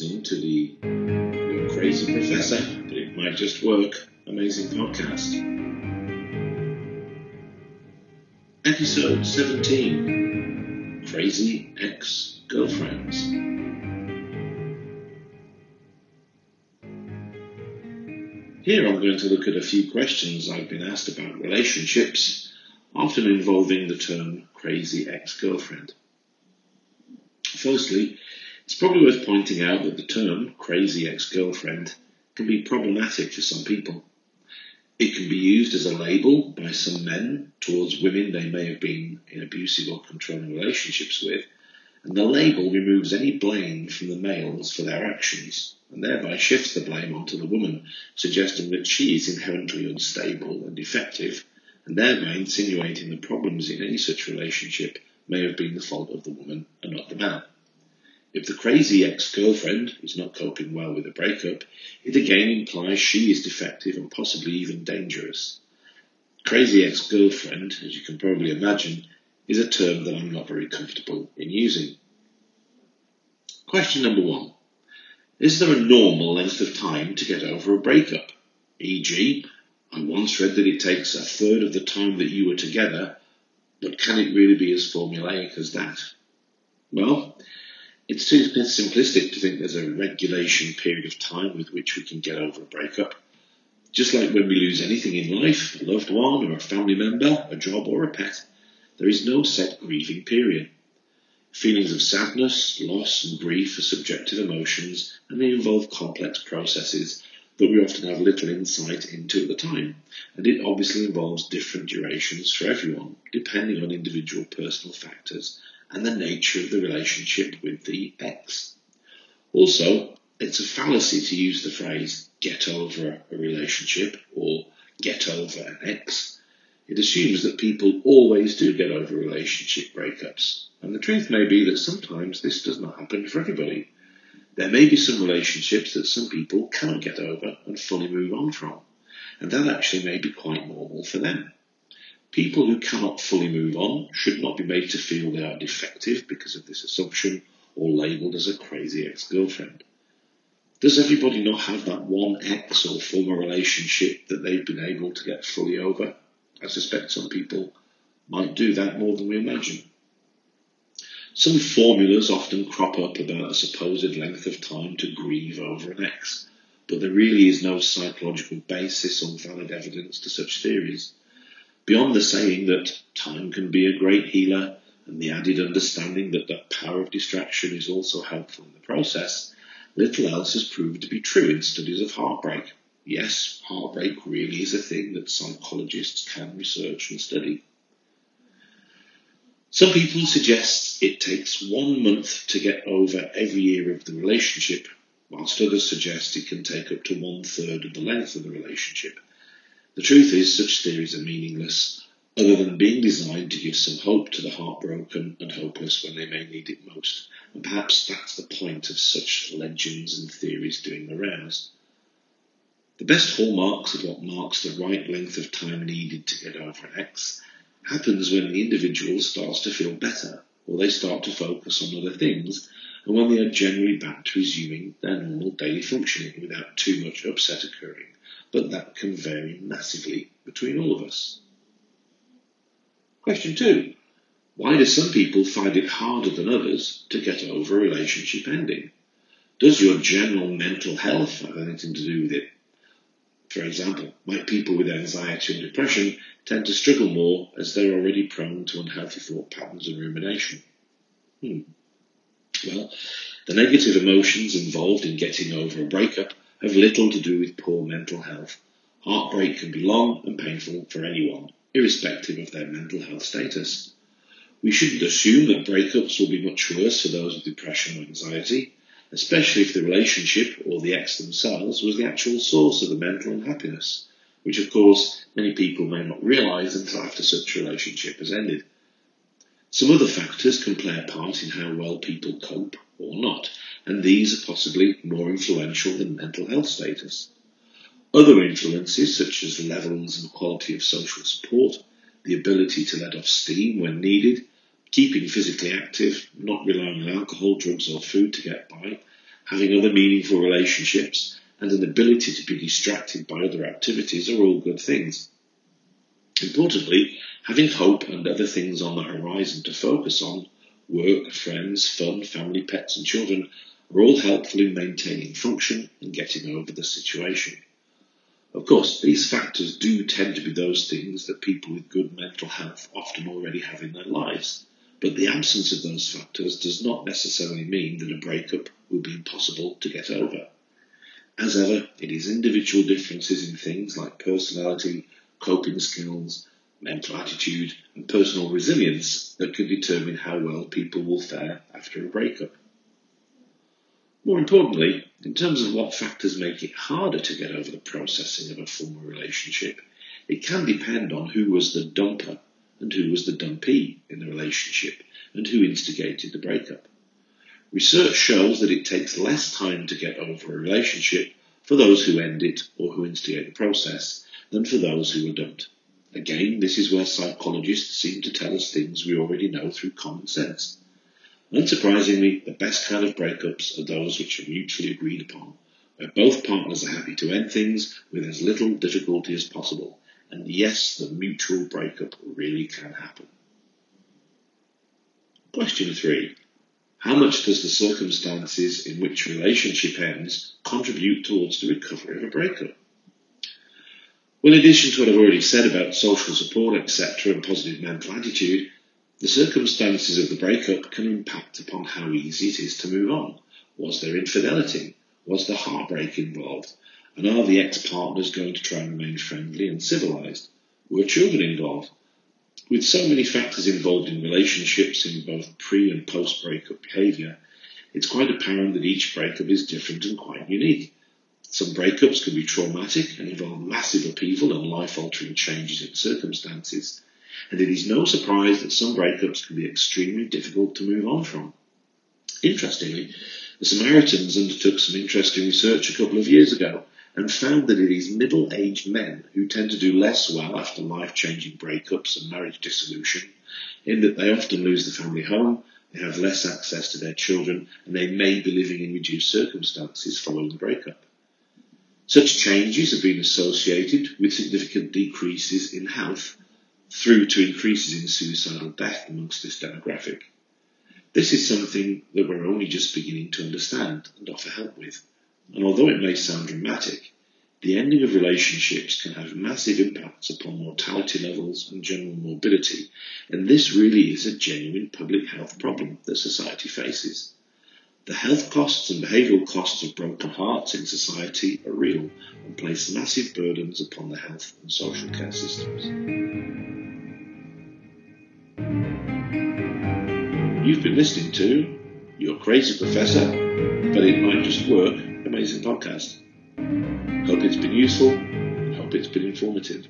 listening to the Crazy Professor, but it might just work. Amazing podcast. Episode 17 Crazy Ex Girlfriends. Here I'm going to look at a few questions I've been asked about relationships, often involving the term crazy ex girlfriend. Firstly, it's probably worth pointing out that the term crazy ex-girlfriend can be problematic for some people. It can be used as a label by some men towards women they may have been in abusive or controlling relationships with, and the label removes any blame from the males for their actions, and thereby shifts the blame onto the woman, suggesting that she is inherently unstable and defective, and thereby insinuating the problems in any such relationship may have been the fault of the woman and not the man. If the crazy ex-girlfriend is not coping well with a breakup, it again implies she is defective and possibly even dangerous. Crazy ex-girlfriend, as you can probably imagine, is a term that I'm not very comfortable in using. Question number one. Is there a normal length of time to get over a breakup? E.g., I once read that it takes a third of the time that you were together, but can it really be as formulaic as that? Well, it's too simplistic to think there's a regulation period of time with which we can get over a breakup. Just like when we lose anything in life, a loved one or a family member, a job or a pet, there is no set grieving period. Feelings of sadness, loss and grief are subjective emotions and they involve complex processes that we often have little insight into at the time. And it obviously involves different durations for everyone, depending on individual personal factors and the nature of the relationship with the ex. Also, it's a fallacy to use the phrase get over a relationship or get over an ex. It assumes that people always do get over relationship breakups. And the truth may be that sometimes this does not happen for everybody. There may be some relationships that some people cannot get over and fully move on from. And that actually may be quite normal for them. People who cannot fully move on should not be made to feel they are defective because of this assumption or labelled as a crazy ex-girlfriend. Does everybody not have that one ex or former relationship that they've been able to get fully over? I suspect some people might do that more than we imagine. Some formulas often crop up about a supposed length of time to grieve over an ex, but there really is no psychological basis or valid evidence to such theories. Beyond the saying that time can be a great healer and the added understanding that the power of distraction is also helpful in the process, little else has proved to be true in studies of heartbreak. Yes, heartbreak really is a thing that psychologists can research and study. Some people suggest it takes one month to get over every year of the relationship, whilst others suggest it can take up to one third of the length of the relationship. The truth is, such theories are meaningless, other than being designed to give some hope to the heartbroken and hopeless when they may need it most. And perhaps that's the point of such legends and theories doing the rounds. The best hallmarks of what marks the right length of time needed to get over an ex happens when the individual starts to feel better, or they start to focus on other things, and when they are generally back to resuming their normal daily functioning without too much upset occurring but that can vary massively between all of us. Question two. Why do some people find it harder than others to get over a relationship ending? Does your general mental health have anything to do with it? For example, might people with anxiety and depression tend to struggle more as they're already prone to unhealthy thought patterns and rumination? Hmm. Well, the negative emotions involved in getting over a breakup have little to do with poor mental health. Heartbreak can be long and painful for anyone, irrespective of their mental health status. We shouldn't assume that breakups will be much worse for those with depression or anxiety, especially if the relationship or the ex themselves was the actual source of the mental unhappiness, which of course many people may not realise until after such relationship has ended. Some other factors can play a part in how well people cope or not, and these are possibly more influential than mental health status. Other influences, such as levels and quality of social support, the ability to let off steam when needed, keeping physically active, not relying on alcohol, drugs, or food to get by, having other meaningful relationships, and an ability to be distracted by other activities are all good things. Importantly, having hope and other things on the horizon to focus on, work, friends, fun, family, pets, and children, are all helpful in maintaining function and getting over the situation. Of course, these factors do tend to be those things that people with good mental health often already have in their lives, but the absence of those factors does not necessarily mean that a breakup will be impossible to get over. As ever, it is individual differences in things like personality, coping skills, mental attitude, and personal resilience that can determine how well people will fare after a breakup. More importantly, in terms of what factors make it harder to get over the processing of a former relationship, it can depend on who was the dumper and who was the dumpee in the relationship and who instigated the breakup. Research shows that it takes less time to get over a relationship for those who end it or who instigate the process than for those who are dumped. Again, this is where psychologists seem to tell us things we already know through common sense. Unsurprisingly, the best kind of breakups are those which are mutually agreed upon, where both partners are happy to end things with as little difficulty as possible. And yes, the mutual breakup really can happen. Question three. How much does the circumstances in which relationship ends contribute towards the recovery of a breakup? Well, in addition to what I've already said about social support, etc., and positive mental attitude, the circumstances of the breakup can impact upon how easy it is to move on. Was there infidelity? Was there heartbreak involved? And are the ex-partners going to try and remain friendly and civilized? Were children involved? With so many factors involved in relationships in both pre and post breakup behaviour, it's quite apparent that each breakup is different and quite unique. Some breakups can be traumatic and involve massive upheaval and life altering changes in circumstances, and it is no surprise that some breakups can be extremely difficult to move on from. Interestingly, the Samaritans undertook some interesting research a couple of years ago and found that it is middle aged men who tend to do less well after life changing breakups and marriage dissolution, in that they often lose the family home, they have less access to their children, and they may be living in reduced circumstances following the breakup. Such changes have been associated with significant decreases in health through to increases in suicidal death amongst this demographic. This is something that we're only just beginning to understand and offer help with. And although it may sound dramatic, the ending of relationships can have massive impacts upon mortality levels and general morbidity, and this really is a genuine public health problem that society faces. The health costs and behavioural costs of broken hearts in society are real and place massive burdens upon the health and social care systems. You've been listening to Your Crazy Professor, but It Might Just Work, amazing podcast. Hope it's been useful hope it's been informative.